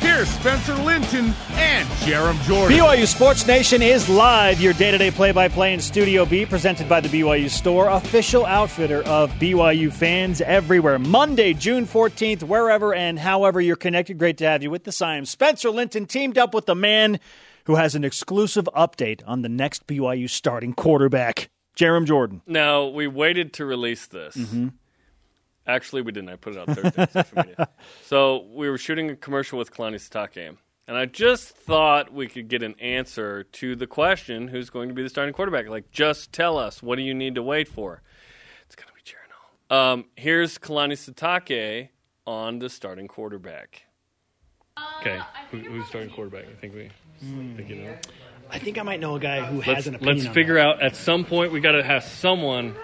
here's Spencer Linton and Jarom Jordan. BYU Sports Nation is live, your day to day play by play in Studio B, presented by the BYU Store, official outfitter of BYU fans everywhere. Monday, June 14th, wherever and however you're connected. Great to have you with the Science. Spencer Linton teamed up with the man who has an exclusive update on the next BYU starting quarterback, Jarom Jordan. Now, we waited to release this. Mm-hmm. Actually, we didn't. I put it out Thursday on social media. So we were shooting a commercial with Kalani Sitake, and I just thought we could get an answer to the question: Who's going to be the starting quarterback? Like, just tell us. What do you need to wait for? It's going to be Jaron. Um, here's Kalani Sitake on the starting quarterback. Okay, Who, who's starting quarterback? I think we. I think you know. I think I might know a guy who Let's, let's figure out at some point we got to have someone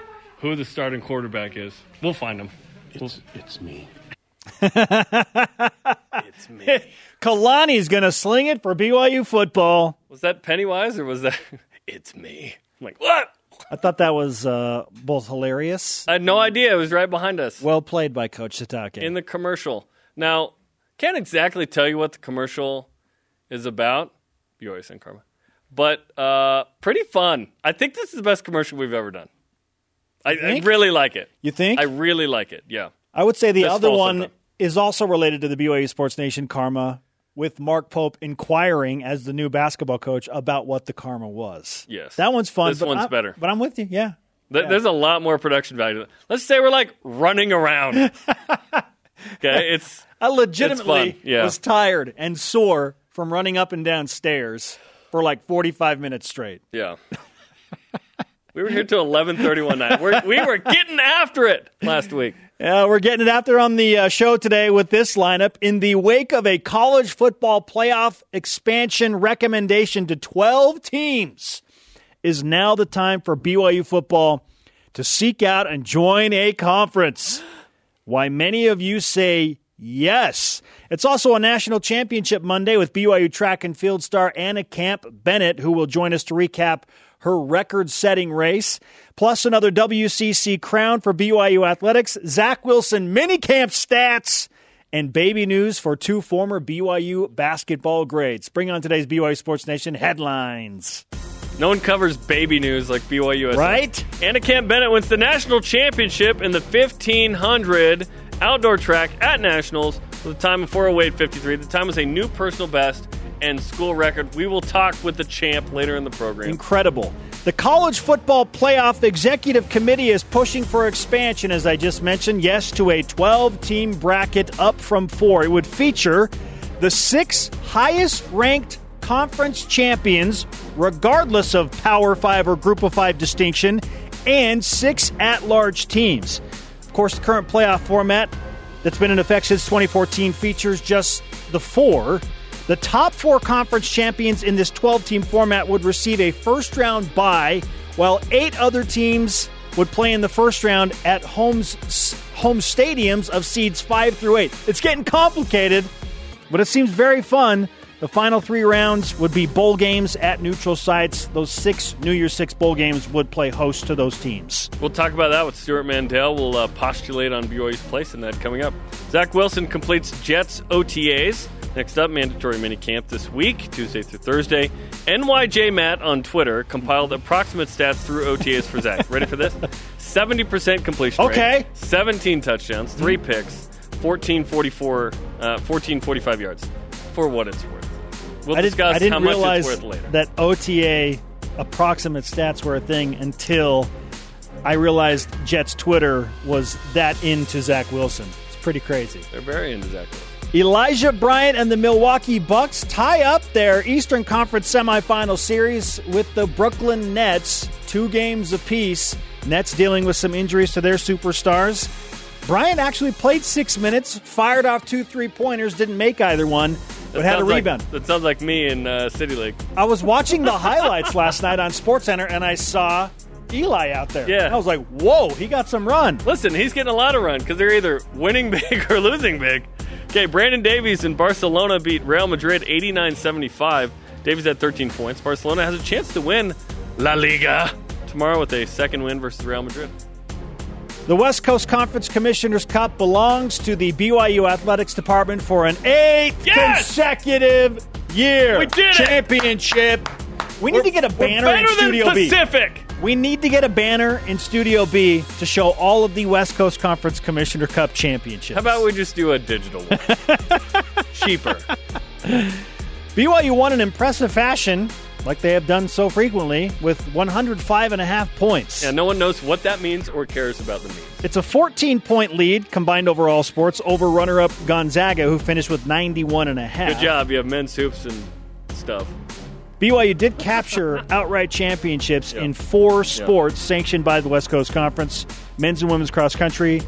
who the starting quarterback is. We'll find him. It's, it's me. It's me. Kalani's going to sling it for BYU football. Was that Pennywise or was that? It's me. I'm like what? I thought that was uh, both hilarious. I had no idea. It was right behind us Well played by Coach Sitake. in the commercial. Now, can't exactly tell you what the commercial is about. You always saying karma, but uh, pretty fun. I think this is the best commercial we've ever done. I, I really like it. you think? I really like it. Yeah. I would say the other one is also related to the BYU Sports Nation karma, with Mark Pope inquiring as the new basketball coach about what the karma was. Yes. that one's fun. This but one's I'm- better. But I'm with you. Yeah, Th- There's a lot more production value. Let's say we're like running around. okay, it's I legitimately It's yeah. was tired and sore from running up and down stairs for like 45 minutes straight. Yeah. we were here till eleven thirty one night. We're, we were getting after it last week. Yeah, we're getting it after on the uh, show today with this lineup. In the wake of a college football playoff expansion recommendation to 12 teams, is now the time for BYU football to seek out and join a conference. Why many of you say yes. It's also a national championship Monday with BYU track and field star Anna Camp Bennett, who will join us to recap her record setting race, plus another WCC crown for BYU athletics, Zach Wilson minicamp stats, and baby news for two former BYU basketball grades. Bring on today's BYU Sports Nation headlines. No one covers baby news like BYU. Right? Anna Camp Bennett wins the national championship in the 1500 outdoor track at nationals with a time of 408.53. The time was a new personal best and school record. We will talk with the champ later in the program. Incredible. The College Football Playoff Executive Committee is pushing for expansion, as I just mentioned. Yes, to a 12 team bracket up from four. It would feature the six highest ranked conference champions, regardless of Power Five or Group of Five distinction, and six at large teams. Of course, the current playoff format that's been in effect since 2014 features just the four. The top four conference champions in this 12 team format would receive a first round bye, while eight other teams would play in the first round at homes, home stadiums of seeds five through eight. It's getting complicated, but it seems very fun. The final three rounds would be bowl games at neutral sites. Those six New Year's Six bowl games would play host to those teams. We'll talk about that with Stewart Mandel. We'll uh, postulate on BYU's place in that coming up. Zach Wilson completes Jets OTAs. Next up, mandatory minicamp this week, Tuesday through Thursday. NYJ Matt on Twitter compiled approximate stats through OTAs for Zach. Ready for this? 70% completion Okay. rate, 17 touchdowns, 3 picks, 1444, uh, 1445 yards, for what it's worth. We'll I, did, discuss I didn't how much realize it's worth later. that OTA approximate stats were a thing until I realized Jets Twitter was that into Zach Wilson. It's pretty crazy. They're very into Zach Wilson. Elijah Bryant and the Milwaukee Bucks tie up their Eastern Conference semifinal series with the Brooklyn Nets, two games apiece. Nets dealing with some injuries to their superstars. Bryant actually played six minutes, fired off two three pointers, didn't make either one, but That had a sounds like- rebound. that sounds like me in uh, City League. I was watching the highlights last night on SportsCenter, and I saw Eli out there. Yeah. I was like, "Whoa, he got some run." Listen, he's getting a lot of run because they're either winning big or losing big. Okay, Brandon Davies in Barcelona beat Real Madrid 89 75. Davies had 13 points. Barcelona has a chance to win La Liga tomorrow with a second win versus Real Madrid. The West Coast Conference Commissioners Cup belongs to the BYU Athletics Department for an eighth Yes! consecutive year We did it! championship. We need to get a We're banner in better than Studio B. We need to get a banner in Studio B to show all of the West Coast Conference Commissioner Cup championships. How about we just do a digital one? Cheaper. BYU won in impressive fashion, like they have done so frequently, with 105 and a half points. Yeah, no one knows what that means or cares about the means. It's a 14 point lead combined over all sports over runner up Gonzaga, who finished with 91 and a half. Good job. You have men's hoops and stuff. BYU did capture outright championships Yeah. in four sports sanctioned by the West Coast Conference men's and women's cross country,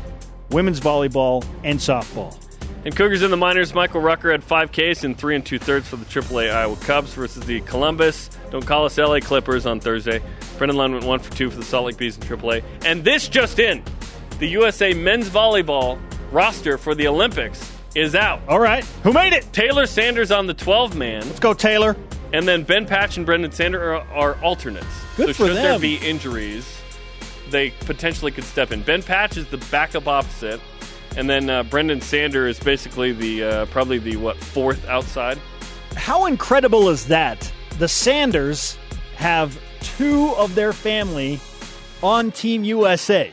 women's volleyball, and softball. And Cougars in the minors, Michael Rucker had five Ks and three and two thirds for the AAA Iowa Cubs versus the Columbus. Don't call us LA Clippers on Thursday. Brendan Lund went one for two for the Salt Lake Bees in AAA. And this just in: the USA men's volleyball roster for the Olympics is out. All right. Who made it? Taylor Sanders on the 12 man, Let's go, Taylor. And then Ben Patch and Brenden Sander are, are alternates. Good so for should there them. be injuries, they potentially could step in. Ben Patch is the backup opposite, and then uh, Brenden Sander is basically the uh, probably the what fourth outside. How incredible is that? The Sanders have two of their family on Team USA.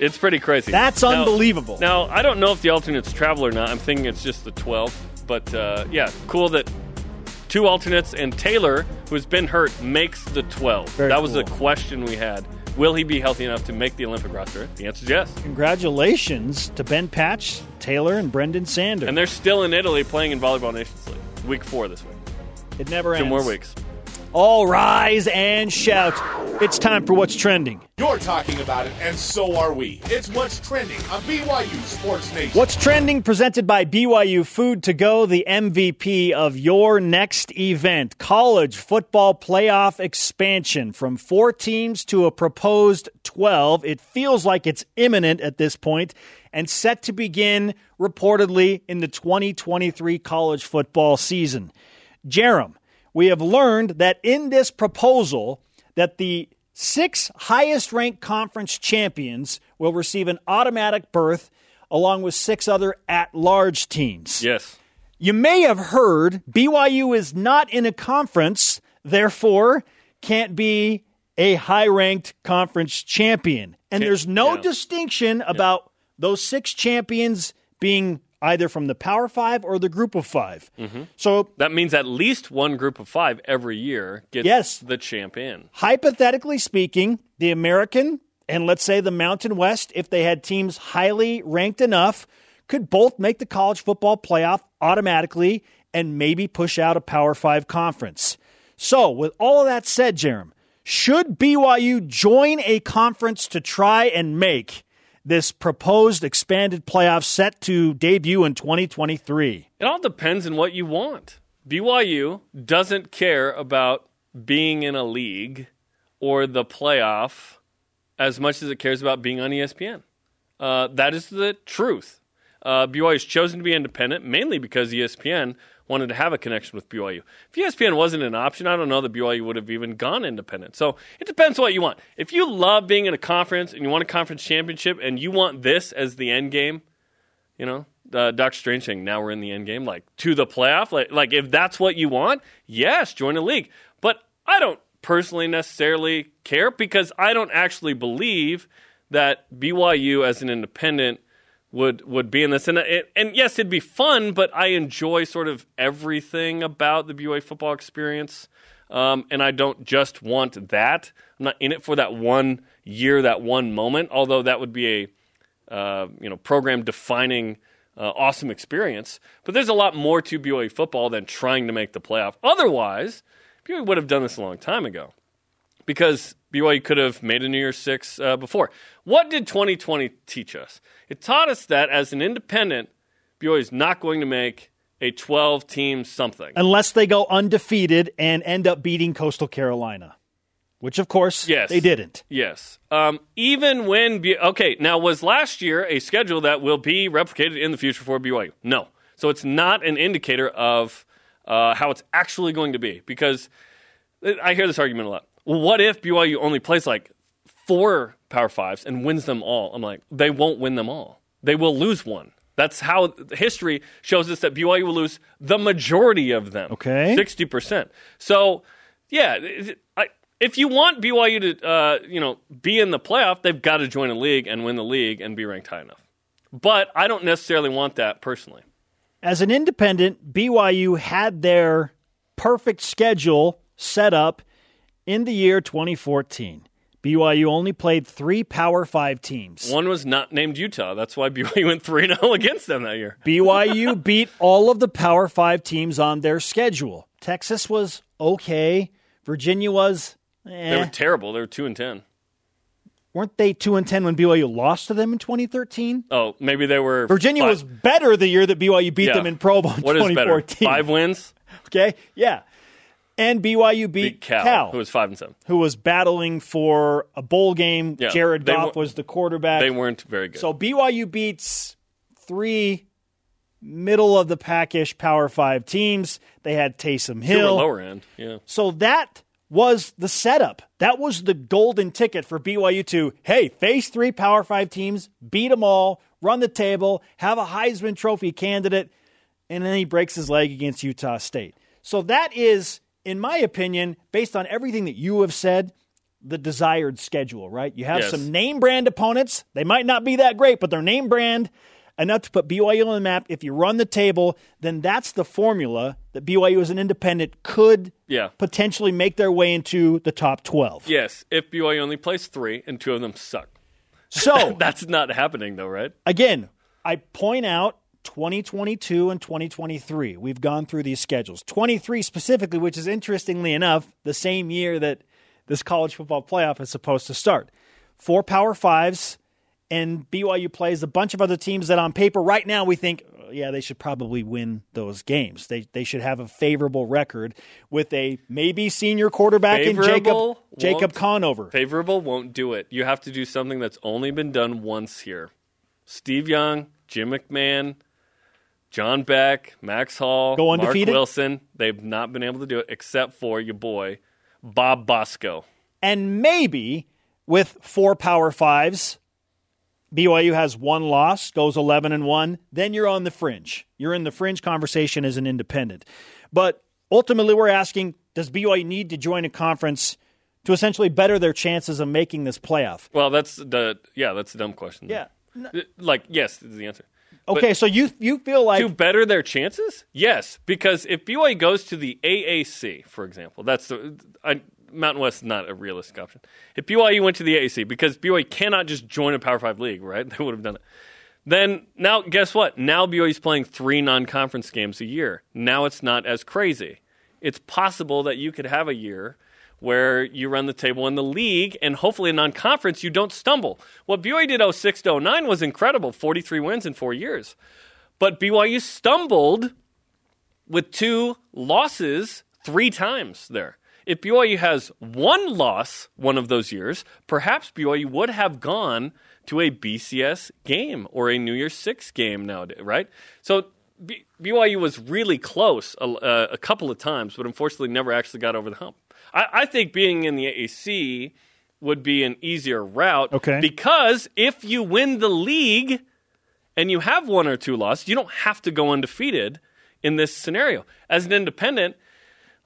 It's pretty crazy. That's Now- unbelievable. Now I don't know if the alternates travel or not. I'm thinking it's just the 12, but uh, yeah, cool that two alternates and Taylor, who's been hurt, makes the 12. Very that was the question we had. Will he be healthy enough to make the Olympic roster? The answer is yes. Congratulations to Ben Patch, Taylor, and Brenden Sanders. And they're still in Italy playing in Volleyball Nations League. Week four this week. it never Two ends. more weeks. All rise and shout. It's time for what's trending. You're talking about it, and so are we. It's what's trending on BYU Sports Nation. What's trending presented by BYU Food to Go, the MVP of your next event. College football playoff expansion from four teams to a proposed 12. It feels like it's imminent at this point and set to begin reportedly in the 2023 college football season. Jarom, we have learned that in this proposal that the six highest ranked conference champions will receive an automatic berth along with six other at-large teams. Yes. You may have heard BYU is not in a conference, therefore can't be a high-ranked conference champion. And Can't- there's no yeah. distinction about those six champions being either from the Power 5 or the Group of 5. Mm-hmm. So That means at least one group of five every year gets Yes. the champ in. hypothetically speaking, the American and let's say the Mountain West, if they had teams highly ranked enough, could both make the college football playoff automatically and maybe push out a Power Five conference. So, with all of that said, Jarom, should BYU join a conference to try and make this proposed expanded playoff set to debut in 2023? It all depends on what you want. BYU doesn't care about being in a league or the playoff as much as it cares about being on ESPN. Uh, that is the truth. Uh, BYU has chosen to be independent mainly because ESPN wanted to have a connection with BYU. If ESPN wasn't an option, I don't know that BYU would have even gone independent. So it depends what you want. If you love being in a conference and you want a conference championship and you want this as the end game, you know, uh, Doctor Strange saying now we're in the end game, like to the playoff. Like, like if that's what you want, yes, join a league. But I don't personally necessarily care because I don't actually believe that BYU as an independent would would be in this. And it, and yes, it'd be fun, but I enjoy sort of everything about the BYU football experience. Um, and I don't just want that. I'm not in it for that one year, that one moment. Although that would be a uh, you know program defining uh, awesome experience. But there's a lot more to BYU football than trying to make the playoff. Otherwise, BYU would have done this a long time ago because BYU could have made a New Year's Six uh, before. What did 2020 teach us? It taught us that as an independent, BYU is not going to make a 12 team something. Unless they go undefeated and end up beating Coastal Carolina, which of course Yes. they didn't. Yes. Um, even when B- okay, now was last year a schedule that will be replicated in the future for BYU? No. So it's not an indicator of uh, how it's actually going to be. Because I hear this argument a lot. Well, what if BYU only plays like four Power Fives and wins them all? I'm like, they won't win them all. They will lose one. That's how history shows us that BYU will lose the majority of them. Okay. 60%. So, yeah, I, if you want BYU to, uh, you know, be in the playoff, they've got to join a league and win the league and be ranked high enough. But I don't necessarily want that personally. As an independent, BYU had their perfect schedule set up in the year 2014. BYU only played three Power Five teams. One was not named Utah. That's why BYU went 3 0 against them that year. BYU beat all of the Power Five teams on their schedule. Texas was okay. Virginia was. Eh. They were terrible. They were 2 and 10. Weren't they 2 and 10 when BYU lost to them in 2013? Oh, maybe they were. Virginia five. was better the year that BYU beat Yeah. them in Provo in What is 2014. better? Five wins? Okay, yeah. And BYU beat, Beat Cal, Cal, who was 5 and 7. who was battling for a bowl game. Yeah, Jared Goff was the quarterback. They weren't very good. So BYU beats three middle of the packish Power Five teams. They had Taysom Hill. lower end. Yeah. So that was the setup. That was the golden ticket for BYU to, hey, face three Power Five teams, beat them all, run the table, have a Heisman Trophy candidate, and then he breaks his leg against Utah State. So that is, in my opinion, based on everything that you have said, the desired schedule, right? You have Yes. some name brand opponents. They might not be that great, but they're name brand enough to put BYU on the map. If you run the table, then that's the formula that BYU as an independent could Yeah. potentially make their way into the top 12. Yes, if BYU only plays three and two of them suck. So, That's not happening, though, right? again, I point out 2022 and 2023. We've gone through these schedules. 23 specifically, which is interestingly enough the same year that this college football playoff is supposed to start. Four Power Fives, and BYU plays a bunch of other teams that on paper right now we think, "Oh, yeah, they should probably win those games. They they should have a favorable record with a maybe senior quarterback in Jacob Jacob Conover. Favorable won't do it. You have to do something that's only been done once here. Steve Young, Jim McMahon, John Beck, Max Hall, Go Mark? Wilson. They've not been able to do it except for your boy, Bob Bosco. And maybe with four Power Fives, BYU has one loss, goes 11 and 1, then you're on the fringe. You're in the fringe conversation as an independent. But ultimately, we're asking does BYU need to join a conference to essentially better their chances of making this playoff? Well, that's the yeah, that's a dumb question. Yeah. Like yes is the answer. Okay, so you you feel like to better their chances? Yes, because if BYU goes to the AAC, for example, that's the I, Mountain West is not a realistic option. If BYU went to the AAC, because BYU cannot just join a Power Five league, right? They would have done it. Then now, guess what? Now BYU's playing three non-conference games a year. Now it's not as crazy. It's possible that you could have a year where you run the table in the league and hopefully in non-conference you don't stumble. What BYU did 06 to 09 was incredible, 43 wins in four years. But BYU stumbled with two losses three times there. If BYU has one loss one of those years, perhaps BYU would have gone to a BCS game or a New Year's Six game nowadays, right? So BYU was really close a, a couple of times, but unfortunately never actually got over the hump. I, I think being in the AAC would be an easier route Okay. because if you win the league and you have one or two losses, you don't have to go undefeated in this scenario. As an independent,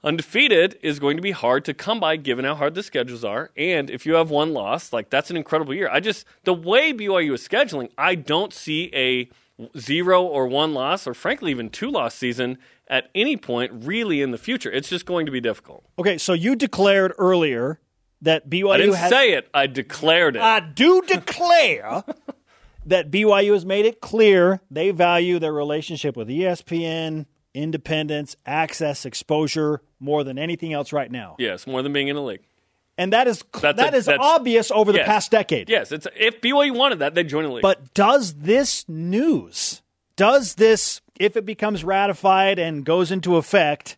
undefeated is going to be hard to come by given how hard the schedules are. And if you have one loss, like that's an incredible year. I just, the way BYU is scheduling, I don't see a zero or one loss, or frankly, even two loss season at any point really in the future. It's just going to be difficult. Okay, so you declared earlier that BYU I didn't has say it, I declared it. I do declare that BYU has made it clear they value their relationship with ESPN, independence, access, exposure more than anything else right now. yes, more than being in the league. And that is That's that a- is obvious over the Yes. past decade. Yes, it's if BYU wanted that, they'd join the league. But does this news, does this, if it becomes ratified and goes into effect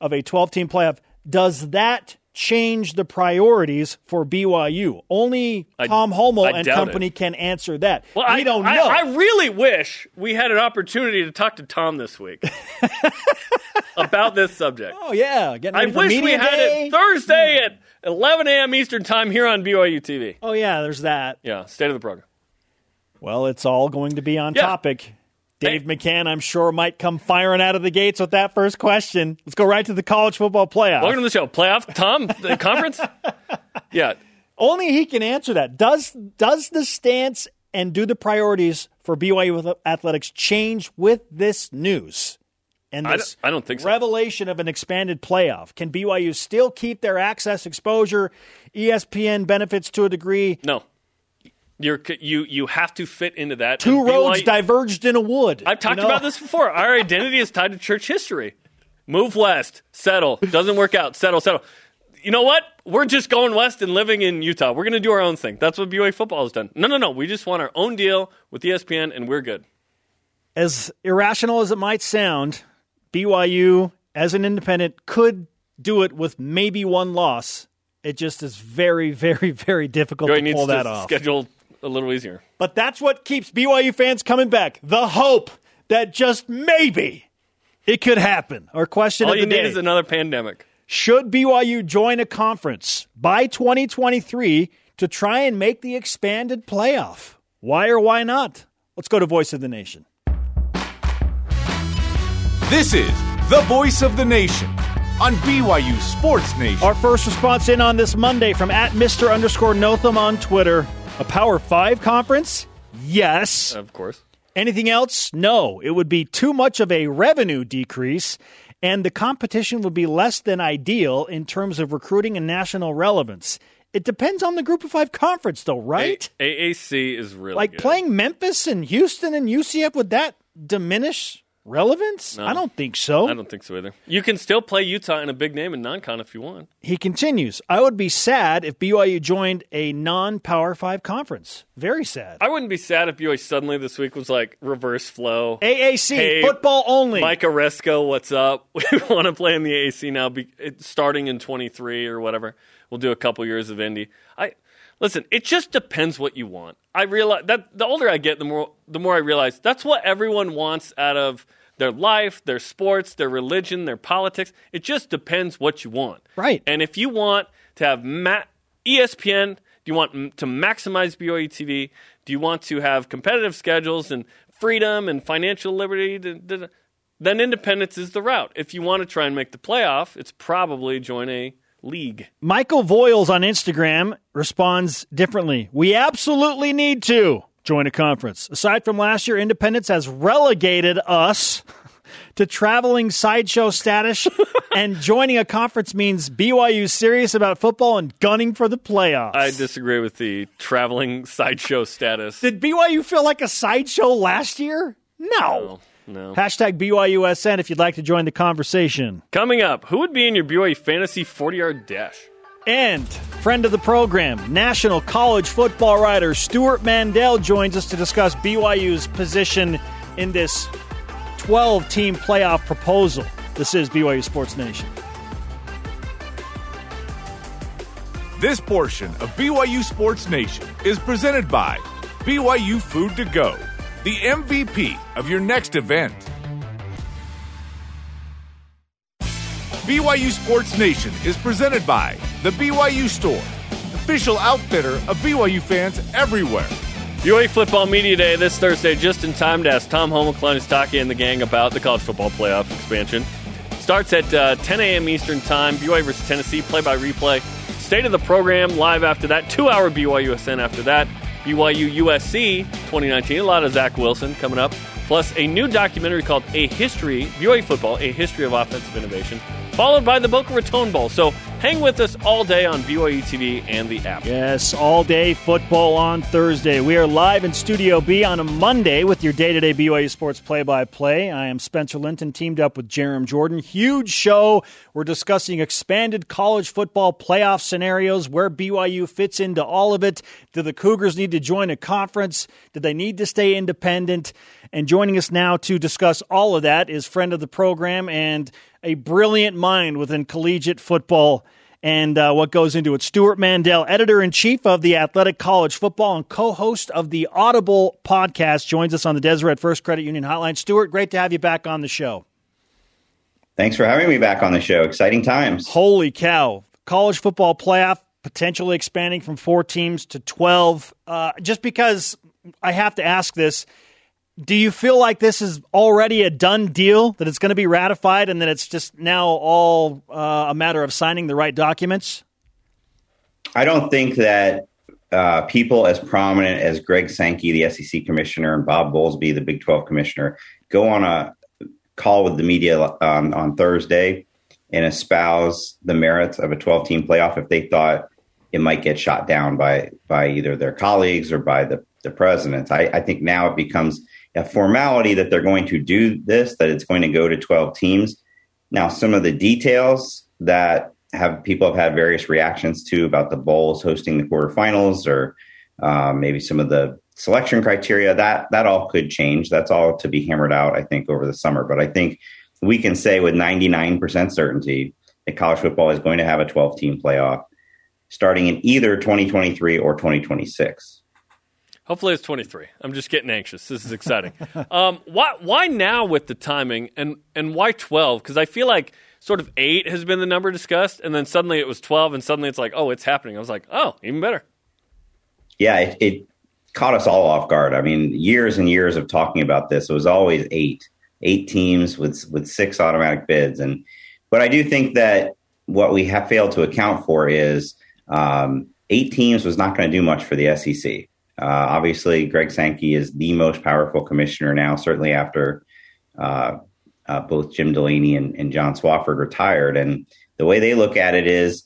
of a 12 team playoff, does that change the priorities for BYU? Only Tom Holmoe I and company it. can answer that. Well, we I don't know. I, really wish we had an opportunity to talk to Tom this week about this subject. oh yeah, getting I wish we had day. it Thursday hmm. at 11 a.m. Eastern Time here on BYU TV. Oh yeah, there's that. Yeah, state of the program. Well, it's all going to be on Yeah. topic. Dave McCann, I'm sure, might come firing out of the gates with that first question. Let's go right to the college football playoff. Welcome to the show. Playoff, Tom, the conference? Yeah. Only he can answer that. Does does the stance and do the priorities for BYU athletics change with this news? And I this don't- I don't think so. revelation of an expanded playoff. Can BYU still keep their access exposure? ESPN benefits to a degree. No. You're, you, you have to fit into that. Two roads BYU diverged in a wood. I've talked You know? about this before. Our identity is tied to church history. Move west, settle. Doesn't work out, settle, settle. You know what? We're just going west and living in Utah. We're going to do our own thing. That's what BYU football has done. No, no, no. We just want our own deal with ESPN, and we're good. As irrational as it might sound, BYU as an independent could do it with maybe one loss. It just is very, very, very difficult BYU to pull to that off. schedule a little easier. But that's what keeps BYU fans coming back. The hope that just maybe it could happen. Our question All of you the need day. is another pandemic. Should BYU join a conference by 2023 to try and make the expanded playoff? Why or why not? Let's go to Voice of the Nation. This is the voice of the nation on BYU Sports Nation. Our first response in on this Monday from at Mr. underscore Notham on Twitter. A Power 5 conference? Yes. Of course. Anything else? No. It would be too much of a revenue decrease, and the competition would be less than ideal in terms of recruiting and national relevance. It depends on the Group of Five conference, though, right? A- AAC is really like good. playing Memphis and Houston and UCF, would that diminish relevance? I don't think so. I don't think so either. You can still play Utah in a big name in non-con if you want. He continues, I would be sad if BYU joined a non Power Five conference. Very sad. I wouldn't be sad if BYU suddenly this week was like reverse flow. AAC, Hey, football only. Mike Aresco, what's up? We want to play in the AAC now, be, starting in 23 or whatever. We'll do a couple years of Indy. I listen. It just depends what you want. I realize that the older I get, the more the more I realize that's what everyone wants out of their life, their sports, their religion, their politics. It just depends what you want. Right. And if you want to have ma- ESPN, do you want m- to maximize BYU TV? Do you want to have competitive schedules and freedom and financial liberty? Then independence is the route. If you want to try and make the playoff, it's probably join a league. Michael Voiles on Instagram responds differently. We absolutely need to join a conference. Aside from last year, Independence has relegated us to traveling sideshow status, and joining a conference means BYU serious about football and gunning for the playoffs. I disagree with the traveling sideshow status. Did BYU feel like a sideshow last year? No. No, no. Hashtag BYUSN if you'd like to join the conversation. Coming up, who would be in your BYU fantasy 40 yard dash? And friend of the program, national college football writer Stewart Mandel joins us to discuss BYU's position in this 12 team playoff proposal. This is BYU Sports Nation. This portion of BYU Sports Nation is presented by BYU Food to Go, the MVP of your next event. BYU Sports Nation is presented by the BYU Store, official outfitter of BYU fans everywhere. BYU Football Media Day this Thursday, just in time to ask Tom Holmoe, Taki, and the gang about the college football playoff expansion. Starts at uh, 10 a.m. Eastern Time. BYU versus Tennessee, play by replay. State of the program live after that. Two hour BYUSN after that. BYU USC 2019. A lot of Zach Wilson coming up. Plus a new documentary called A History, BYU Football, A History of Offensive Innovation. Followed by the Boca Raton Bowl. So hang with us all day on BYU TV and the app. Yes, all day football on Thursday. We are live in Studio B on a Monday with your day to day BYU Sports play by play. I am Spencer Linton, teamed up with Jarom Jordan. Huge show. We're discussing expanded college football playoff scenarios, where BYU fits into all of it. Do the Cougars need to join a conference? Do they need to stay independent? And joining us now to discuss all of that is friend of the program and a brilliant mind within collegiate football and uh, what goes into it. Stewart Mandel, editor in chief of the Athletic College Football and co host of the Audible podcast, joins us on the Deseret First Credit Union Hotline. Stewart, great to have you back on the show. Thanks for having me back on the show. Exciting times. Holy cow. College football playoff potentially expanding from four teams to 12. Uh, just because I have to ask this, do you feel like this is already a done deal, that it's going to be ratified, and that it's just now all uh, a matter of signing the right documents? I don't think that uh, people as prominent as Greg Sankey, the SEC commissioner, and Bob Bowlesby, the Big 12 commissioner, go on a call with the media on Thursday and espouse the merits of a 12 team playoff if they thought it might get shot down by by either their colleagues or by the, the president. I, I think now it becomes a formality that they're going to do this, that it's going to go to 12 teams. Now, some of the details that have people have had various reactions to about the bowls hosting the quarterfinals or uh, maybe some of the selection criteria that that all could change. That's all to be hammered out i think over the summer. But i think we can say with 99% certainty that college football is going to have a 12 team playoff starting in either 2023 or 2026 hopefully it's 23 i'm just getting anxious. This is exciting. Um, why, why now with the timing and, and why 12 because i feel like sort of 8 has been the number discussed and then suddenly it was 12 and suddenly it's like oh it's happening. I was like oh even better. Yeah, it, it, caught us all off guard. I mean, years and years of talking about this. It was always eight, eight teams with with six automatic bids, and but I do think that what we have failed to account for is um, eight teams was not going to do much for the SEC. Uh, obviously, Greg Sankey is the most powerful commissioner now, certainly after uh, uh, both Jim Delaney and, and John Swofford retired. And the way they look at it is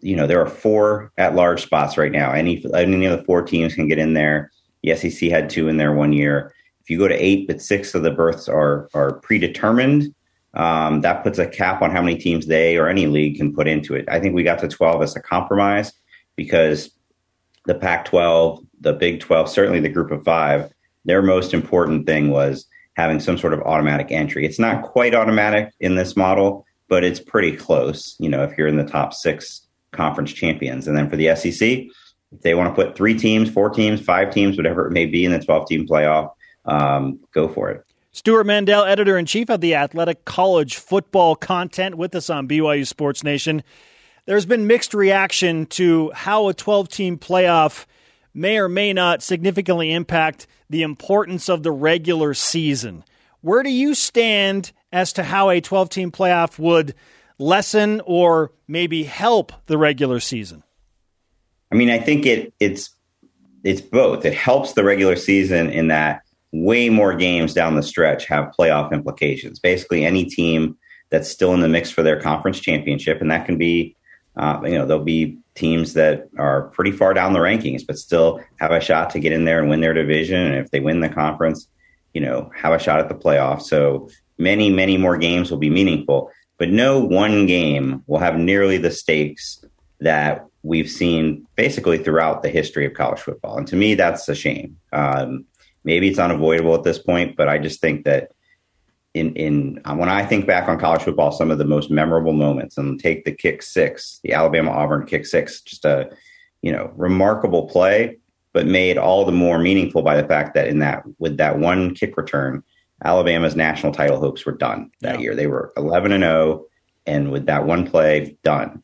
you know, there are four at large spots right now. Any any of the four teams can get in there. The SEC had two in there one year. If you go to eight, but six of the berths are are predetermined, um, that puts a cap on how many teams they or any league can put into it. I think we got to 12 as a compromise because the Pac 12, the Big 12, certainly the group of five, their most important thing was having some sort of automatic entry. It's not quite automatic in this model, but it's pretty close, you know, if you're in the top six conference champions. And then for the SEC, if they want to put three teams, four teams, five teams, whatever it may be in the 12 team playoff, um, go for it. Stewart Mandel, editor in chief of the Athletic College Football Content, with us on BYU Sports Nation. There's been mixed reaction to how a 12 team playoff may or may not significantly impact the importance of the regular season. Where do you stand as to how a 12 team playoff would lessen or maybe help the regular season? I mean, I think it it's it's both. It helps the regular season in that way more games down the stretch have playoff implications. Basically, any team that's still in the mix for their conference championship, and that can be, uh, you know, there'll be teams that are pretty far down the rankings, but still have a shot to get in there and win their division. And if they win the conference, you know, have a shot at the playoffs. So many, many more games will be meaningful but no one game will have nearly the stakes that we've seen basically throughout the history of college football. And to me, that's a shame. Um, maybe it's unavoidable at this point, but I just think that in in um, when I think back on college football, some of the most memorable moments, and take the kick six, the Alabama Auburn kick six, just a you know remarkable play, but made all the more meaningful by the fact that in that with that one kick return, Alabama's national title hopes were done that yeah. year. They were 11 and 0, and with that one play, done.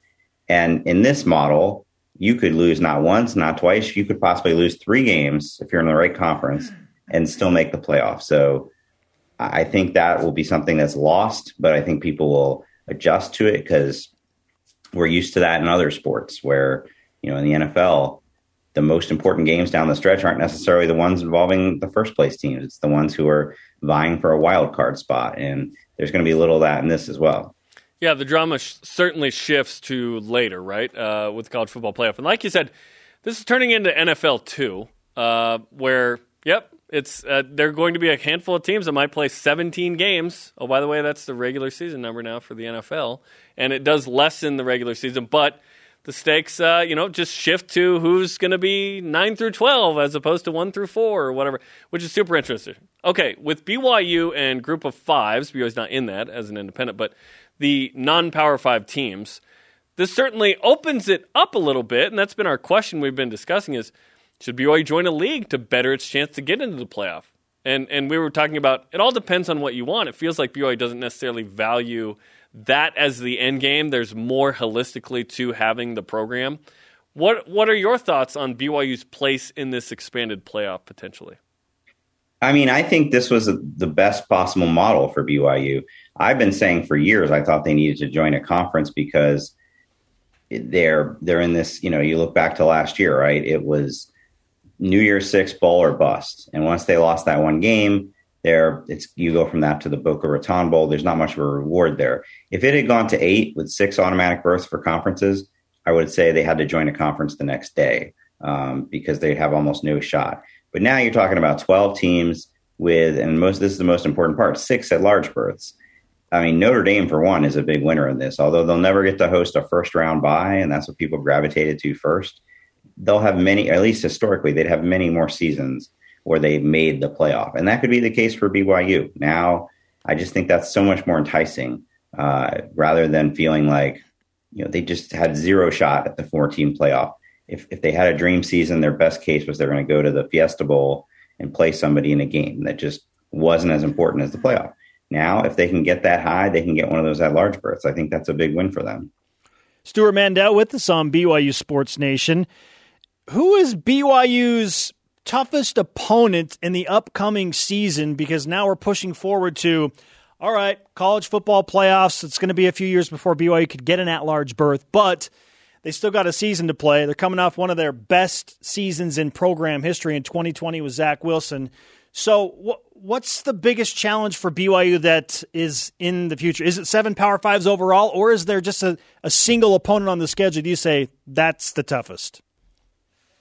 And in this model, you could lose not once, not twice. You could possibly lose three games if you're in the right conference and still make the playoff. So I think that will be something that's lost, but I think people will adjust to it because we're used to that in other sports where, you know, in the NFL, the most important games down the stretch aren't necessarily the ones involving the first place teams. It's the ones who are vying for a wild card spot. And there's going to be a little of that in this as well. Yeah, the drama sh- certainly shifts to later, right? Uh, with the college football playoff. And like you said, this is turning into NFL 2, uh, where, yep, it's uh, there are going to be a handful of teams that might play 17 games. Oh, by the way, that's the regular season number now for the NFL. And it does lessen the regular season, but the stakes, uh, you know, just shift to who's going to be 9 through 12 as opposed to 1 through 4 or whatever, which is super interesting. Okay, with BYU and group of fives, BYU's not in that as an independent, but the non Power Five teams, this certainly opens it up a little bit, and that's been our question we've been discussing: is should BYU join a league to better its chance to get into the playoff? And and we were talking about it all depends on what you want. It feels like BYU doesn't necessarily value that as the end game. There's more holistically to having the program. What what are your thoughts on BYU's place in this expanded playoff potentially? I mean, I think this was a, the best possible model for BYU. I've been saying for years I thought they needed to join a conference because they're they're in this. You know, you look back to last year, right? It was New Year's Six bowl or bust, and once they lost that one game, there it's you go from that to the Boca Raton Bowl. There's not much of a reward there. If it had gone to eight with six automatic berths for conferences, I would say they had to join a conference the next day um, because they'd have almost no shot. But now you're talking about 12 teams with, and most this is the most important part, six at large berths. I mean, Notre Dame for one is a big winner in this. Although they'll never get to host a first round bye, and that's what people gravitated to first. They'll have many, at least historically, they'd have many more seasons where they made the playoff, and that could be the case for BYU. Now, I just think that's so much more enticing uh, rather than feeling like you know they just had zero shot at the four team playoff. If if they had a dream season, their best case was they're going to go to the Fiesta Bowl and play somebody in a game that just wasn't as important as the playoff. Now, if they can get that high, they can get one of those at large berths. I think that's a big win for them. Stewart Mandel with us on BYU Sports Nation. Who is BYU's toughest opponent in the upcoming season? Because now we're pushing forward to, all right, college football playoffs. It's going to be a few years before BYU could get an at large berth, but they still got a season to play. They're coming off one of their best seasons in program history in 2020 with Zach Wilson. So, wh- what's the biggest challenge for BYU that is in the future? Is it seven Power Fives overall, or is there just a, a single opponent on the schedule? Do you say that's the toughest?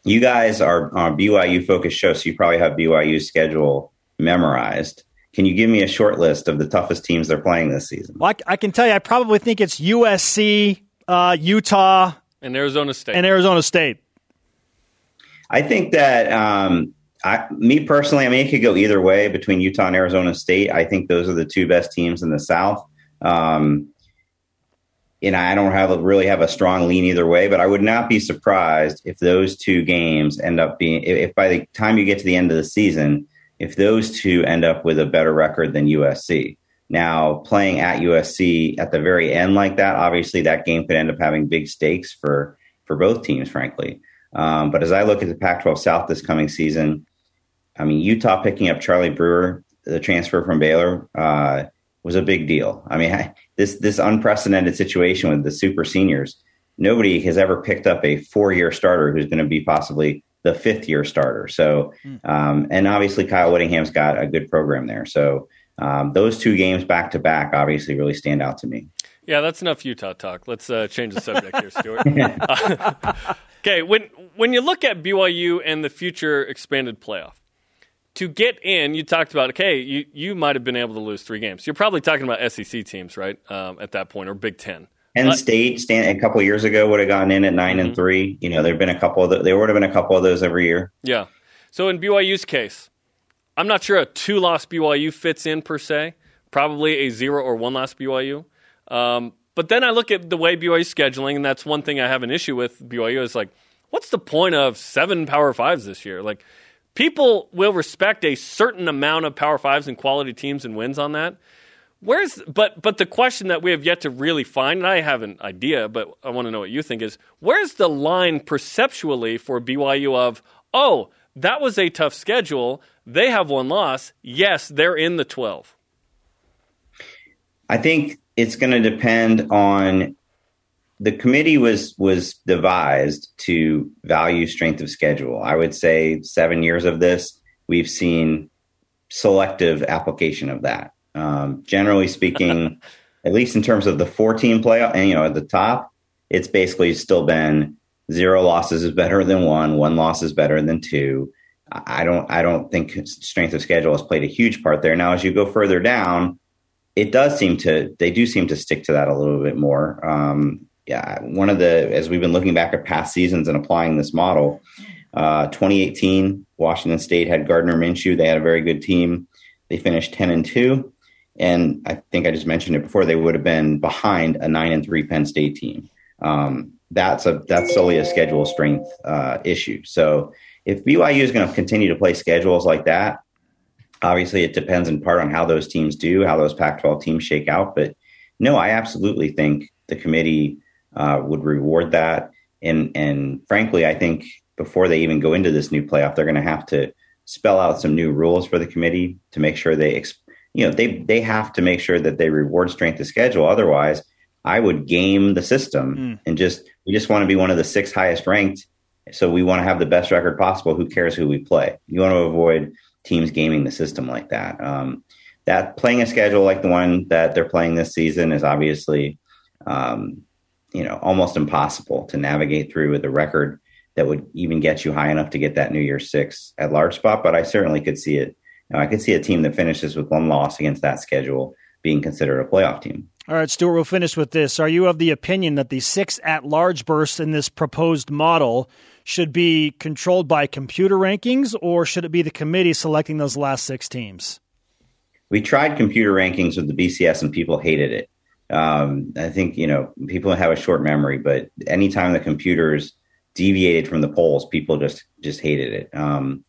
You guys are on a BYU focused show, so you probably have BYU's schedule memorized. Can you give me a short list of the toughest teams they're playing this season? Well, I, I can tell you, I probably think it's USC, uh, Utah, and Arizona State. And Arizona State. I think that um, I, me personally, I mean, it could go either way between Utah and Arizona State. I think those are the two best teams in the South. Um, and I don't have a, really have a strong lean either way, but I would not be surprised if those two games end up being, if, if by the time you get to the end of the season, if those two end up with a better record than USC. Now, playing at USC at the very end like that, obviously that game could end up having big stakes for for both teams, frankly. Um, but as I look at the Pac-12 South this coming season, I mean, Utah picking up Charlie Brewer, the transfer from Baylor, uh, was a big deal. I mean, this this unprecedented situation with the super seniors, nobody has ever picked up a four year starter who's going to be possibly the fifth year starter. So, hmm. um, and obviously Kyle Whittingham's got a good program there. So, um, those two games back to back obviously really stand out to me. Yeah, that's enough Utah talk. Let's uh, change the subject here, Stewart. okay, when when you look at BYU and the future expanded playoff, to get in, you talked about okay, you you might have been able to lose three games. You're probably talking about SEC teams, right? Um, at that point, or Big Ten. Penn State, stand, a couple years ago, would have gotten in at 9 mm-hmm. and three. You know, there've been a couple of the, there would have been a couple of those every year. Yeah. So in BYU's case, I'm not sure a two loss BYU fits in per se. Probably a zero or one loss BYU. Um, but then I look at the way BYU is scheduling, and that's one thing I have an issue with BYU is like, what's the point of seven Power Fives this year? Like, people will respect a certain amount of Power Fives and quality teams and wins on that. Where's but but the question that we have yet to really find, and I have an idea, but I want to know what you think is where's the line perceptually for BYU of oh that was a tough schedule. They have one loss. Yes, they're in the 12. I think it's going to depend on the committee was was devised to value strength of schedule. I would say 7 years of this we've seen selective application of that. Um, generally speaking, at least in terms of the 14 playoff and you know at the top, it's basically still been zero losses is better than one, one loss is better than two. I don't I don't think strength of schedule has played a huge part there. Now, as you go further down, it does seem to they do seem to stick to that a little bit more. Um, yeah, one of the as we've been looking back at past seasons and applying this model, uh, 2018 Washington State had Gardner Minshew. They had a very good team. They finished 10 and two, and I think I just mentioned it before. They would have been behind a nine and three Penn State team. um, that's a that's solely a schedule strength uh, issue. So if BYU is going to continue to play schedules like that, obviously it depends in part on how those teams do, how those Pac-12 teams shake out. But no, I absolutely think the committee uh, would reward that, and and frankly, I think before they even go into this new playoff, they're going to have to spell out some new rules for the committee to make sure they, you know, they they have to make sure that they reward strength of schedule. Otherwise, I would game the system mm. and just we just want to be one of the six highest ranked. So we want to have the best record possible. Who cares who we play? You want to avoid teams gaming the system like that. Um, that playing a schedule like the one that they're playing this season is obviously, um, you know, almost impossible to navigate through with a record that would even get you high enough to get that New Year's Six at large spot. But I certainly could see it. You know, I could see a team that finishes with one loss against that schedule being considered a playoff team. All right, Stewart, we'll finish with this. Are you of the opinion that the six at large bursts in this proposed model should be controlled by computer rankings, or should it be the committee selecting those last six teams? We tried computer rankings with the BCS and people hated it. Um, I think, you know, people have a short memory, but anytime the computers deviated from the polls, people just just hated it. Um,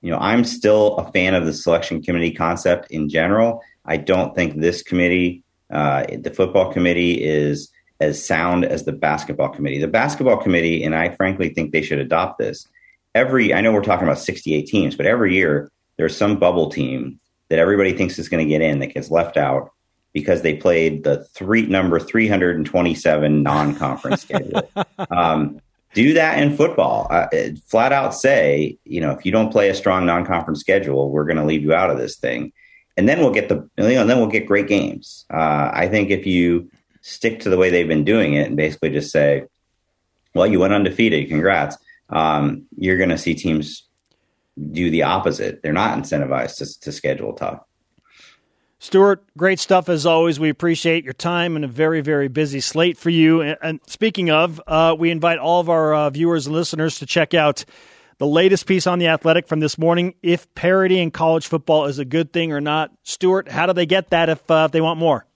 you know, I'm still a fan of the selection committee concept in general. I don't think this committee uh, the football committee is as sound as the basketball committee. The basketball committee, and I frankly think they should adopt this. Every, I know we're talking about 68 teams, but every year there's some bubble team that everybody thinks is going to get in that gets left out because they played the three number 327 non-conference schedule. Um, do that in football. Uh, flat out say, you know, if you don't play a strong non-conference schedule, we're going to leave you out of this thing and then we'll get the you know, and then we'll get great games. Uh, I think if you stick to the way they've been doing it and basically just say, "Well, you went undefeated, congrats," um, you're going to see teams do the opposite. They're not incentivized to, to schedule tough. Stewart, great stuff as always. We appreciate your time and a very, very busy slate for you. And, speaking of, uh, we invite all of our uh, viewers and listeners to check out the latest piece on The Athletic from this morning if parity in college football is a good thing or not. Stewart, how do they get that if, uh, if they want more?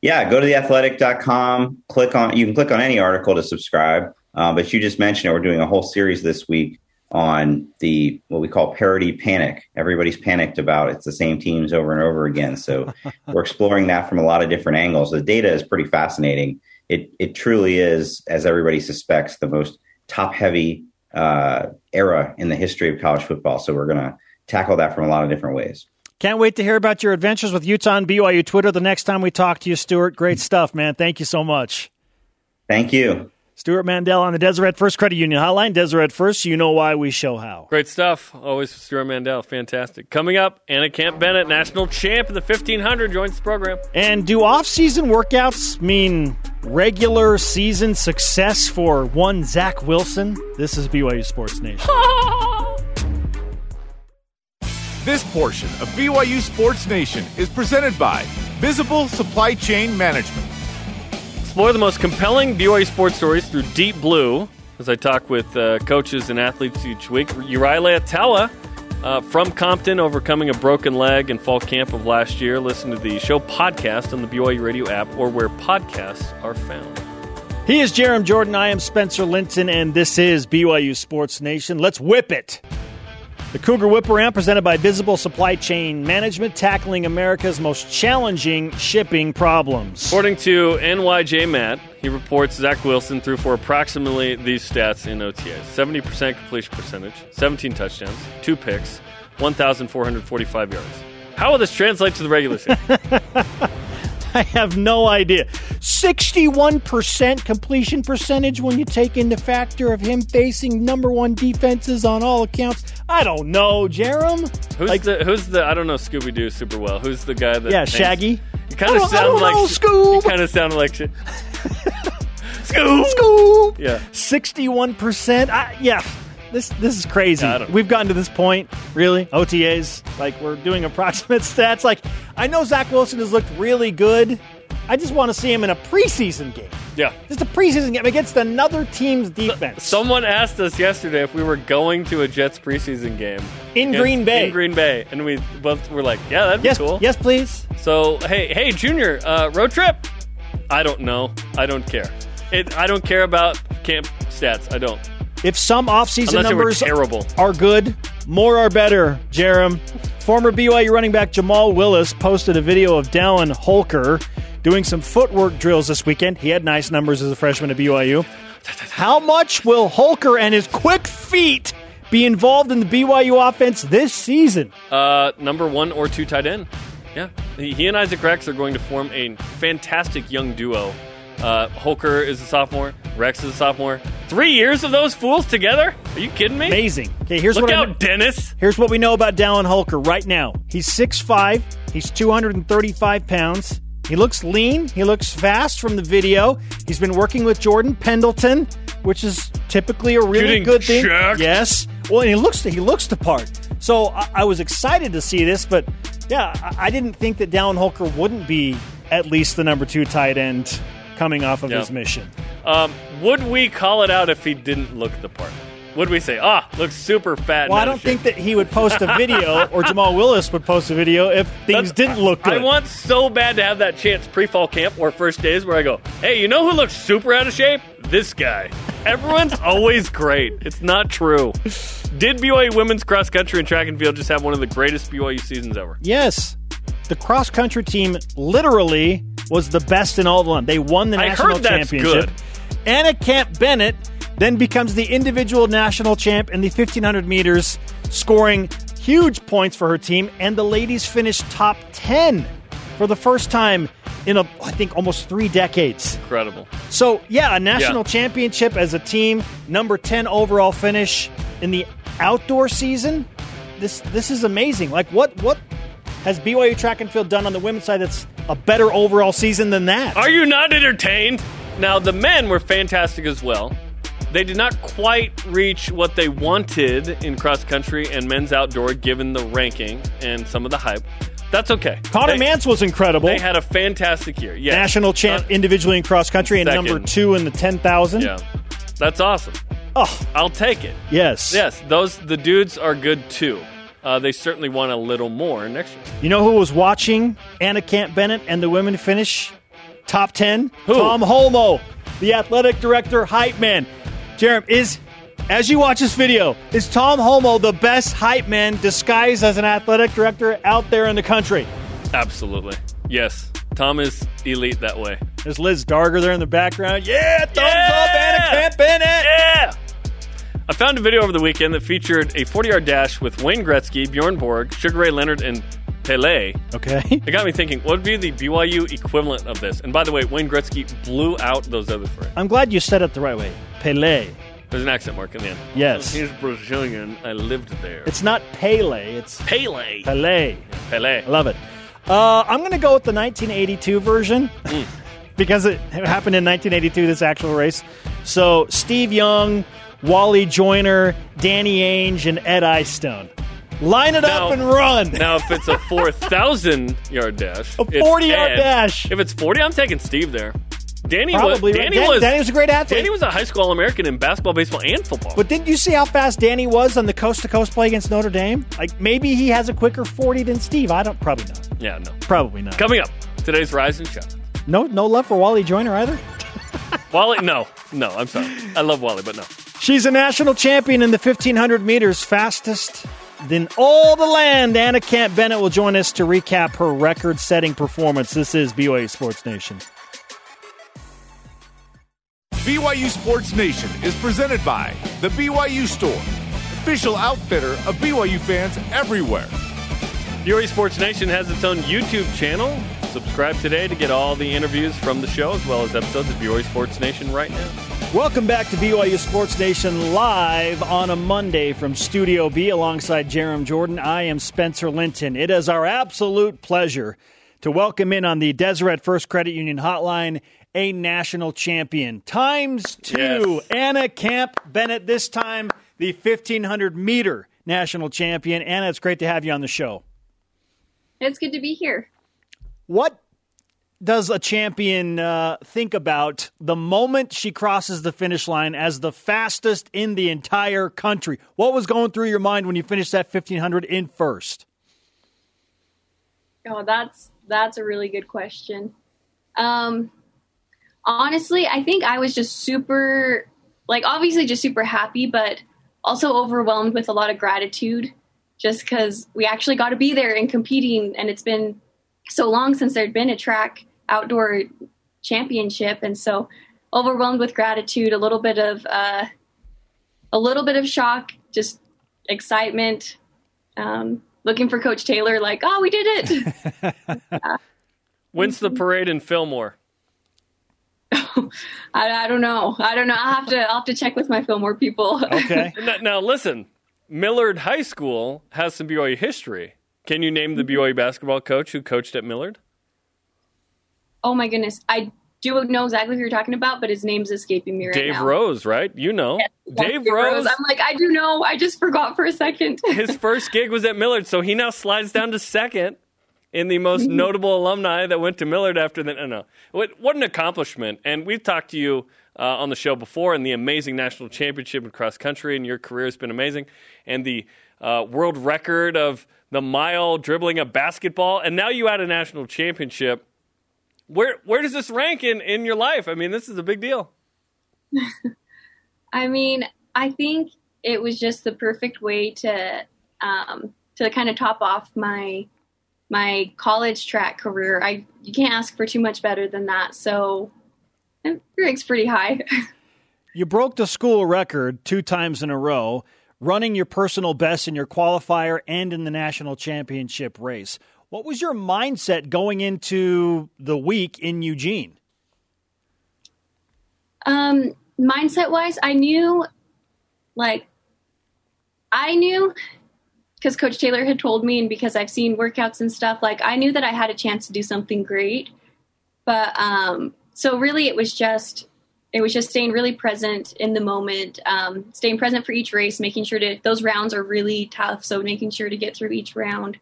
Yeah, go to theathletic.com, click on, you can click on any article to subscribe. Uh, but you just mentioned it. We're doing a whole series this week on the what we call parity panic. Everybody's panicked about it's the same teams over and over again. So we're exploring that from a lot of different angles. The data is pretty fascinating. It it truly is, as everybody suspects, the most top heavy uh, era in the history of college football. So we're going to tackle that from a lot of different ways. Can't wait to hear about your adventures with Utah and BYU Twitter the next time we talk to you, Stewart. Great stuff, man. Thank you so much. Thank you. Stewart Mandel on the Deseret First Credit Union Hotline. Deseret First, you know why we show how. Great stuff. Always Stewart Mandel. Fantastic. Coming up, Anna Camp Bennett, national champ in the 1500, joins the program. And do off-season workouts mean regular season success for one Zach Wilson? This is BYU Sports Nation. this portion of BYU Sports Nation is presented by Visible Supply Chain Management explore the most compelling BYU sports stories through Deep Blue as I talk with uh, coaches and athletes each week. Uri Leiataua uh, from Compton, overcoming a broken leg in fall camp of last year. Listen to the show podcast on the BYU Radio app or where podcasts are found. He is Jarom Jordan. I am Spencer Linton, and this is BYU Sports Nation. Let's whip it. The Cougar Whip Around, presented by Visible Supply Chain Management, tackling America's most challenging shipping problems. According to NYJ Matt, he reports Zach Wilson threw for approximately these stats in OTAs 70% completion percentage, 17 touchdowns, two picks, 1,445 yards. How will this translate to the regular season? I have no idea. 61% completion percentage when you take in the factor of him facing number one defenses on all accounts. I don't know, Jarom. Who's like, the who's the I don't know Scooby Doo super well. Who's the guy that Yeah, Shaggy. You kind of sound like know, Scoob. You kind of sound like Scoob. Scoob. Yeah. 61%. I, yeah this this is crazy. Yeah, We've gotten to this point, really. OTAs, like we're doing approximate stats. Like I know Zach Wilson has looked really good. I just want to see him in a preseason game. Yeah, just a preseason game against another team's defense. Someone asked us yesterday if we were going to a Jets preseason game in Green Bay. In Green Bay, and we both were like, "Yeah, that'd yes, be cool." Yes, please. So hey, hey, Junior, uh, road trip. I don't know. I don't care. It, I don't care about camp stats. I don't. If some offseason numbers terrible. are good, more are better, Jarom. Former BYU running back Jamal Willis posted a video of Dallin Holker doing some footwork drills this weekend. He had nice numbers as a freshman at BYU. How much will Holker and his quick feet be involved in the BYU offense this season? Uh, number one or two tight end. Yeah, he, he and Isaac Rex are going to form a fantastic young duo. Uh, Holker is a sophomore. Rex is a sophomore. Three years of those fools together? Are you kidding me? Amazing. Okay, here's Look what I out, Dennis. Here's what we know about Dallin Holker right now. He's 6'5, he's 235 pounds. He looks lean, he looks fast from the video. He's been working with Jordan Pendleton, which is typically a really Getting good thing. checked. Yes. Well, and he looks he looks the part. So I, I was excited to see this, but yeah, I, I didn't think that Dallin Holker wouldn't be at least the number two tight end coming off of Yeah. his mission. Um, would we call it out if he didn't look the part? Would we say, ah, looks super fat? Well, I don't think that he would post a video or Jamal Willis would post a video if things didn't look good. I want so bad to have that chance pre-fall camp or first days where I go, hey, you know who looks super out of shape? This guy. Everyone's always great. It's not true. Did BYU women's cross country and track and field just have one of the greatest BYU seasons ever? Yes. The cross country team literally was the best in all the land. They won the I national championship. good. Anna Camp Bennett then becomes the individual national champ in the 1500 meters, scoring huge points for her team. And the ladies finished top 10 for the first time in, a, I think, almost three decades. Incredible. So, yeah, a national Yeah. championship as a team, number 10 overall finish in the outdoor season. This this is amazing. Like what what has BYU track and field done on the women's side that's a better overall season than that? Are you not entertained? Now, the men were fantastic as well. They did not quite reach what they wanted in cross country and men's outdoor given the ranking and some of the hype. That's okay. Conner they, Mantz was incredible. They had a fantastic year. Yes. national champ Uh, individually in cross country and Second. number 2 in the 10,000. yeah. That's awesome. Oh, I'll take it. yes. Yes, those the dudes are good too. Uh, they certainly want a little more next year. You know who was watching Anna Camp Bennett and the women finish top 10? Who? Tom Holmoe, the athletic director, hype man. Jarom, is, as you watch this video, is Tom Holmoe the best hype man disguised as an athletic director out there in the country? Absolutely. Yes. Tom is elite that way. There's Liz Darger there in the background. Yeah, thumbs Yeah! up, Anna Camp Bennett. Yeah! I found a video over the weekend that featured a 40 yard dash with Wayne Gretzky, Bjorn Borg, Sugar Ray Leonard, and Pele. Okay. It got me thinking, what would be the BYU equivalent of this? And by the way, Wayne Gretzky blew out those other three. I'm glad you said it the right way. Pele. There's an accent mark in the end. Yes. He's Brazilian. I lived there. It's not Pele, it's Pele. Pele. Pele. I love it. Uh, I'm going to go with the 1982 version because it happened in 1982, this actual race. So Steve Young, Wally Joyner, Danny Ainge, and Ed Eyestone. Line it Now- up and run. Now, if it's a 4,000 yard dash, A 40-yard Ed. dash. If it's 40, I'm taking Steve there. Danny Probably. was. right? Danny Dan- was. Danny was a great athlete. Danny was a high school All American in basketball, baseball, and football. but didn't you see how fast Danny was on the coast to coast play against Notre Dame? Like maybe he has a quicker 40 than Steve. I don't. Probably not. yeah, no. Probably not. Coming up, today's Rise and Shine. No, no love for Wally Joyner either. Wally, no, no, I'm sorry. I love Wally, but no. She's a national champion in the 1500 meters, fastest than all the land. Anna Camp Bennett will join us to recap her record setting performance. This is BYU Sports Nation. BYU Sports Nation is presented by The BYU Store, official outfitter of BYU fans everywhere. BYU Sports Nation has its own YouTube channel. Subscribe today to get all the interviews from the show as well as episodes of BYU Sports Nation right now. Welcome back to BYU Sports Nation live on a Monday from Studio B alongside Jarom Jordan. I am Spencer Linton. It is our absolute pleasure to welcome in on the Deseret First Credit Union Hotline a national champion times two, Yes. Anna Camp Bennett. This time the 1500 meter national champion. Anna, it's great to have you on the show. It's good to be here. What does a champion uh, think about the moment she crosses the finish line as the fastest in the entire country? What was going through your mind when you finished that 1500 in first? Oh, that's that's a really good question. Um, Honestly, I think I was just super, like, obviously just super happy, but also overwhelmed with a lot of gratitude just because we actually got to be there and competing. And it's been so long since there'd been a track outdoor championship. And so overwhelmed with gratitude, a little bit of, uh, a little bit of shock, just excitement, um, looking for Coach Taylor, like, oh, we did it. When's the parade in Fillmore? I, I, don't know. I don't know. I'll have to. I'll have to check with my Fillmore people. Okay. now, now, listen, Millard High School has some BYU history. Can you name the BYU basketball coach who coached at Millard? Oh my goodness, I do know exactly who you're talking about, but his name's escaping me right now. Dave now. Rose, right? You know, yes, Dave, Dave Rose. Rose. I'm like, I do know. I just forgot for a second. his first gig was at Millard, so he now slides down to second in the most Mm-hmm. notable alumni that went to Millard after the. No, no. What, what an accomplishment. And we've talked to you uh, on the show before and the amazing national championship in cross country, and your career has been amazing. And the uh, world record of the mile dribbling a basketball, and now you add a national championship. Where where does this rank in, in your life? I mean, this is a big deal. I mean, I think it was just the perfect way to um, to kind of top off my my college track career. I you can't ask for too much better than that. So it ranks pretty high. you broke the school record two times in a row, running your personal best in your qualifier and in the national championship race. What was your mindset going into the week in Eugene? Um, mindset wise, I knew, like, I knew because Coach Taylor had told me, and because I've seen workouts and stuff, like, I knew that I had a chance to do something great. But, um, so really, it was just, it was just staying really present in the moment, um, staying present for each race, making sure to, those rounds are really tough. So making sure to get through each round.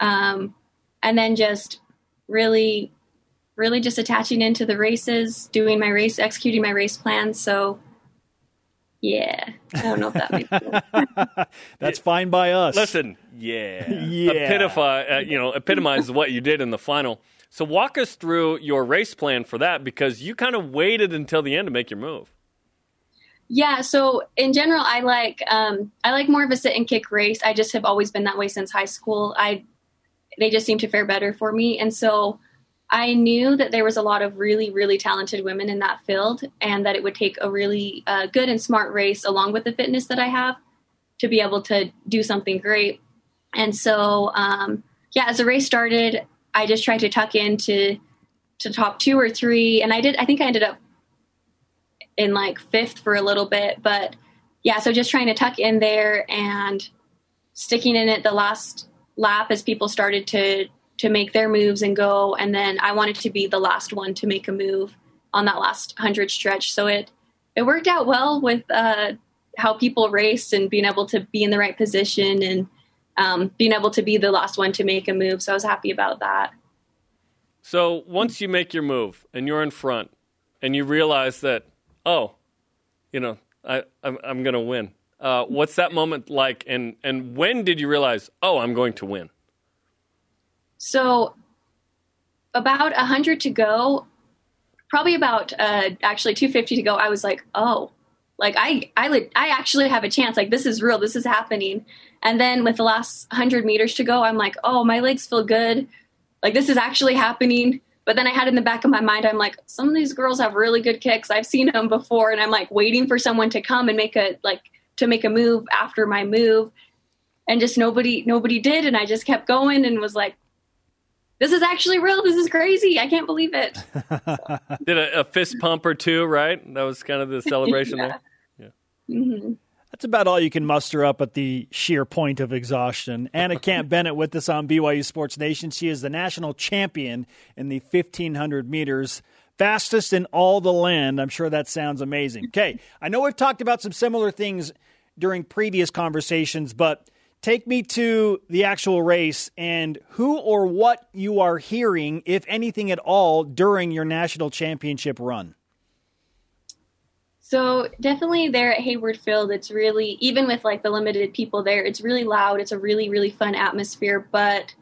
Um, and then just really really just attaching into the races, doing my race, executing my race plan. So, yeah, I don't know if that makes sense. That's fine by us. Listen, yeah, Yeah. Epitify, uh, you know, epitomizes what you did in the final. So walk us through your race plan for that because you kind of waited until the end to make your move. Yeah, so in general, I like um, I like more of a sit and kick race. I just have always been that way since high school. I they just seem to fare better for me, and so I knew that there was a lot of really, really talented women in that field, and that it would take a really uh, good and smart race along with the fitness that I have to be able to do something great. And so, um, yeah, as the race started, I just tried to tuck into to top two or three, and I did. I think I ended up in like fifth for a little bit, but yeah, so just trying to tuck in there and sticking in it the last lap as people started to to make their moves and go and then I wanted to be the last one to make a move on that last 100 stretch so it it worked out well with uh, how people raced and being able to be in the right position and um, being able to be the last one to make a move so I was happy about that So once you make your move and you're in front and you realize that, oh, you know, I, I'm, I'm going to win. Uh, what's that moment like? And, and when did you realize, oh, I'm going to win? So about 100 to go, probably about uh, actually 250 to go, I was like, oh, like I, I, I actually have a chance. Like this is real. This is happening. And then with the last 100 meters to go, I'm like, oh, my legs feel good. Like this is actually happening. But then I had in the back of my mind, I'm like, some of these girls have really good kicks. I've seen them before. And I'm like waiting for someone to come and make a, like, to make a move after my move. And just nobody, nobody did. And I just kept going and was like, this is actually real. This is crazy. I can't believe it. Did a, a fist pump or two, right? That was kind of the celebration Yeah. there. hmm That's about all you can muster up at the sheer point of exhaustion. Anna Camp Bennett with us on BYU Sports Nation. She is the national champion in the 1500 meters, fastest in all the land. I'm sure that sounds amazing. Okay, I know we've talked about some similar things during previous conversations, but take me to the actual race and who or what you are hearing, if anything at all, during your national championship run. So definitely there at Hayward Field, it's really even with like the limited people there, it's really loud. It's a really really fun atmosphere. But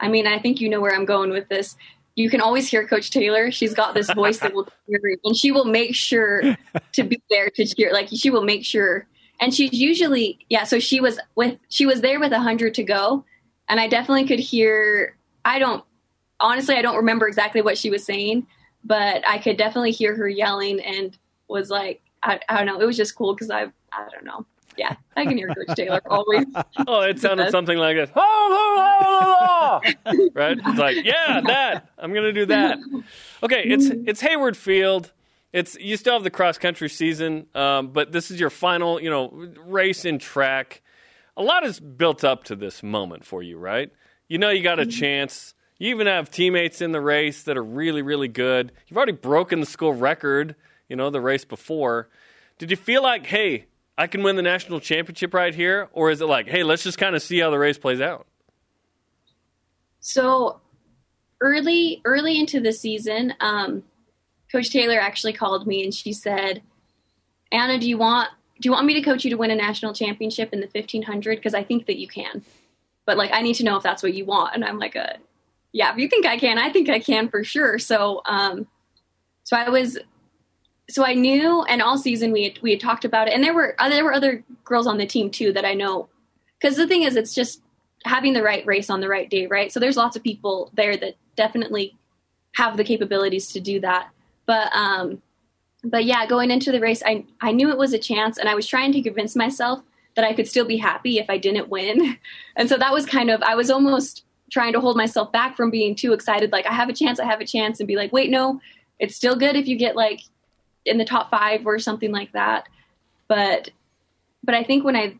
I mean, I think you know where I'm going with this. you can always hear Coach Taylor. She's got this voice that will hear, and she will make sure to be there to cheer. Like she will make sure, and she's usually yeah. So she was with she was there with a hundred to go, and I definitely could hear. I don't honestly, I don't remember exactly what she was saying, but I could definitely hear her yelling and was like, I, I don't know. It was just cool because I I don't know. Yeah, I can hear Coach Taylor always. Oh, it sounded something like this. right? It's like, yeah, that. I'm gonna do that. Okay, it's it's Hayward Field. It's you still have the cross country season, um, but this is your final, you know, race in track. A lot is built up to this moment for you, right? You know, you got a chance. You even have teammates in the race that are really, really good. You've already broken the school record, you know, the race before. Did you feel like, hey, I can win the national championship right here? Or is it like, hey, let's just kind of see how the race plays out? So early, early into the season, um, Coach Taylor actually called me and she said, "Anna, do you want do you want me to coach you to win a national championship in the 1500? Because I think that you can, but like I need to know if that's what you want." And I'm like, "A, yeah, if you think I can, I think I can for sure." So, um, so I was so I knew, and all season we had, we had talked about it, and there were uh, there were other girls on the team too that I know. Because the thing is, it's just having the right race on the right day, right? So there's lots of people there that definitely have the capabilities to do that. But um, but yeah, going into the race, I I knew it was a chance, and I was trying to convince myself that I could still be happy if I didn't win. And so that was kind of I was almost trying to hold myself back from being too excited. Like I have a chance, I have a chance, and be like, wait, no, it's still good if you get like in the top five or something like that. But but I think when I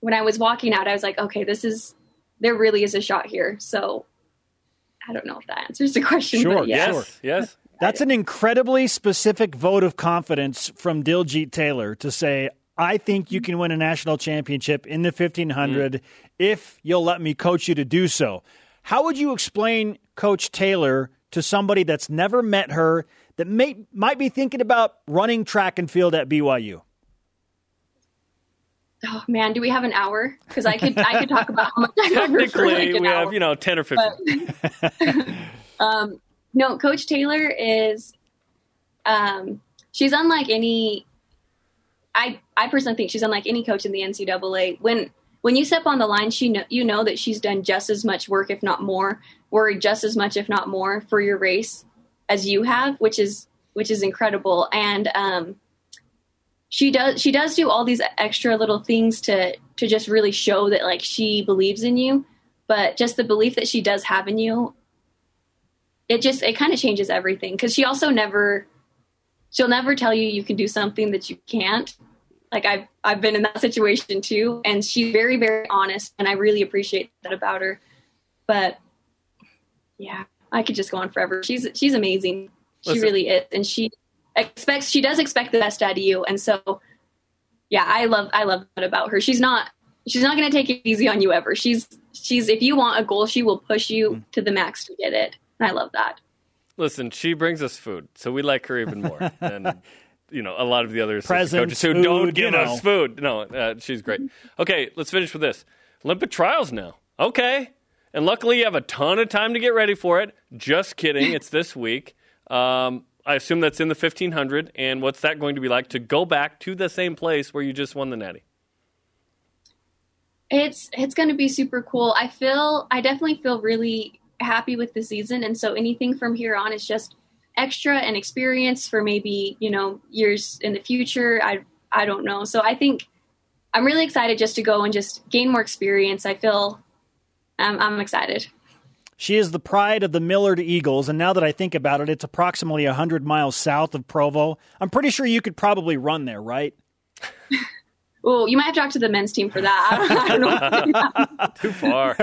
when I was walking out, I was like, okay, this is there really is a shot here. So I don't know if that answers the question. Sure, but yeah. Yes, yes. That's an incredibly specific vote of confidence from Diljeet Taylor to say, I think you can win a national championship in the 1500 mm-hmm. if you'll let me coach you to do so. How would you explain Coach Taylor to somebody that's never met her that may, might be thinking about running track and field at BYU? Oh man, do we have an hour? Because I could I could talk about how much I love her for Technically, like we hour. have, you know, 10 or 15. um, no, Coach Taylor is. Um, she's unlike any. I I personally think she's unlike any coach in the NCAA. When when you step on the line, she know, you know that she's done just as much work, if not more, worried just as much, if not more, for your race as you have, which is which is incredible. And um, she does she does do all these extra little things to to just really show that like she believes in you. But just the belief that she does have in you it just it kind of changes everything because she also never she'll never tell you you can do something that you can't like i've i've been in that situation too and she's very very honest and i really appreciate that about her but yeah i could just go on forever she's she's amazing she Listen. really is and she expects she does expect the best out of you and so yeah i love i love that about her she's not she's not going to take it easy on you ever she's she's if you want a goal she will push you to the max to get it and i love that Listen, she brings us food, so we like her even more than you know a lot of the other assistant Presents, coaches who food, don't you give know. us food. No, uh, she's great. Okay, let's finish with this. Olympic trials now. Okay, and luckily you have a ton of time to get ready for it. Just kidding, it's this week. Um, I assume that's in the fifteen hundred. And what's that going to be like to go back to the same place where you just won the Natty? It's it's going to be super cool. I feel I definitely feel really happy with the season, and so anything from here on is just extra and experience for maybe you know years in the future. I I don't know. So I think I'm really excited just to go and just gain more experience. I feel I'm, I'm excited. She is the pride of the Millard Eagles, and now that I think about it, it's approximately 100 miles south of Provo. I'm pretty sure you could probably run there, right? Oh, you might have to talk to the men's team for that. I don't, I don't know. Too far.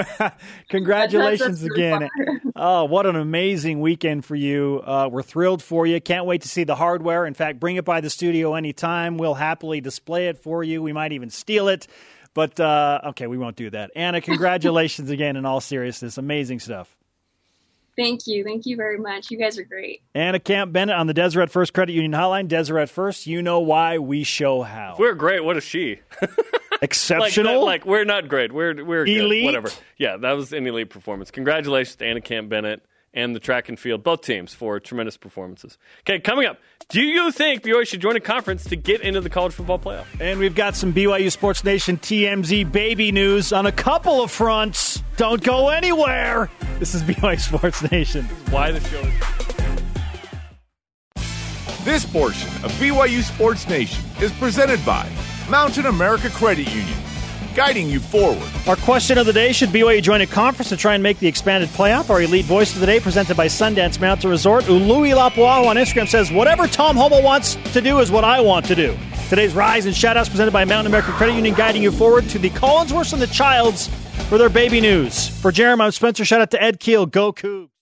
Congratulations That's- that's really again. Oh, what an amazing weekend for you. Uh, we're thrilled for you. Can't wait to see the hardware. In fact, bring it by the studio anytime. We'll happily display it for you. We might even steal it. But, uh, okay, we won't do that. Anna, congratulations again in all seriousness. Amazing stuff. Thank you. Thank you very much. You guys are great. Anna Camp Bennett on the Deseret First Credit Union Hotline. Deseret First, you know why, we show how. We're great. What is she? like, Exceptional. like we're not great. We're we're good. Elite? Whatever. Yeah, that was an elite performance. Congratulations to Anna Camp Bennett and the track and field, both teams, for tremendous performances. Okay, coming up, do you think BYU should join a conference to get into the college football playoff? And we've got some BYU Sports Nation TMZ baby news on a couple of fronts. Don't go anywhere. This is BYU Sports Nation. Why the show is. This portion of BYU Sports Nation is presented by Mountain America Credit Union, guiding you forward. Our question of the day Should BYU join a conference to try and make the expanded playoff? Our elite voice of the day, presented by Sundance Mountain Resort. Ului Lapuaho on Instagram says, Whatever Tom Holmoe wants to do is what I want to do. Today's Rise and Shoutouts presented by Mountain America Credit Union, guiding you forward to the Collinsworth and the Childs for their baby news. For Jeremy, I'm Spencer. Shout out to Ed Keel. Go Cougs.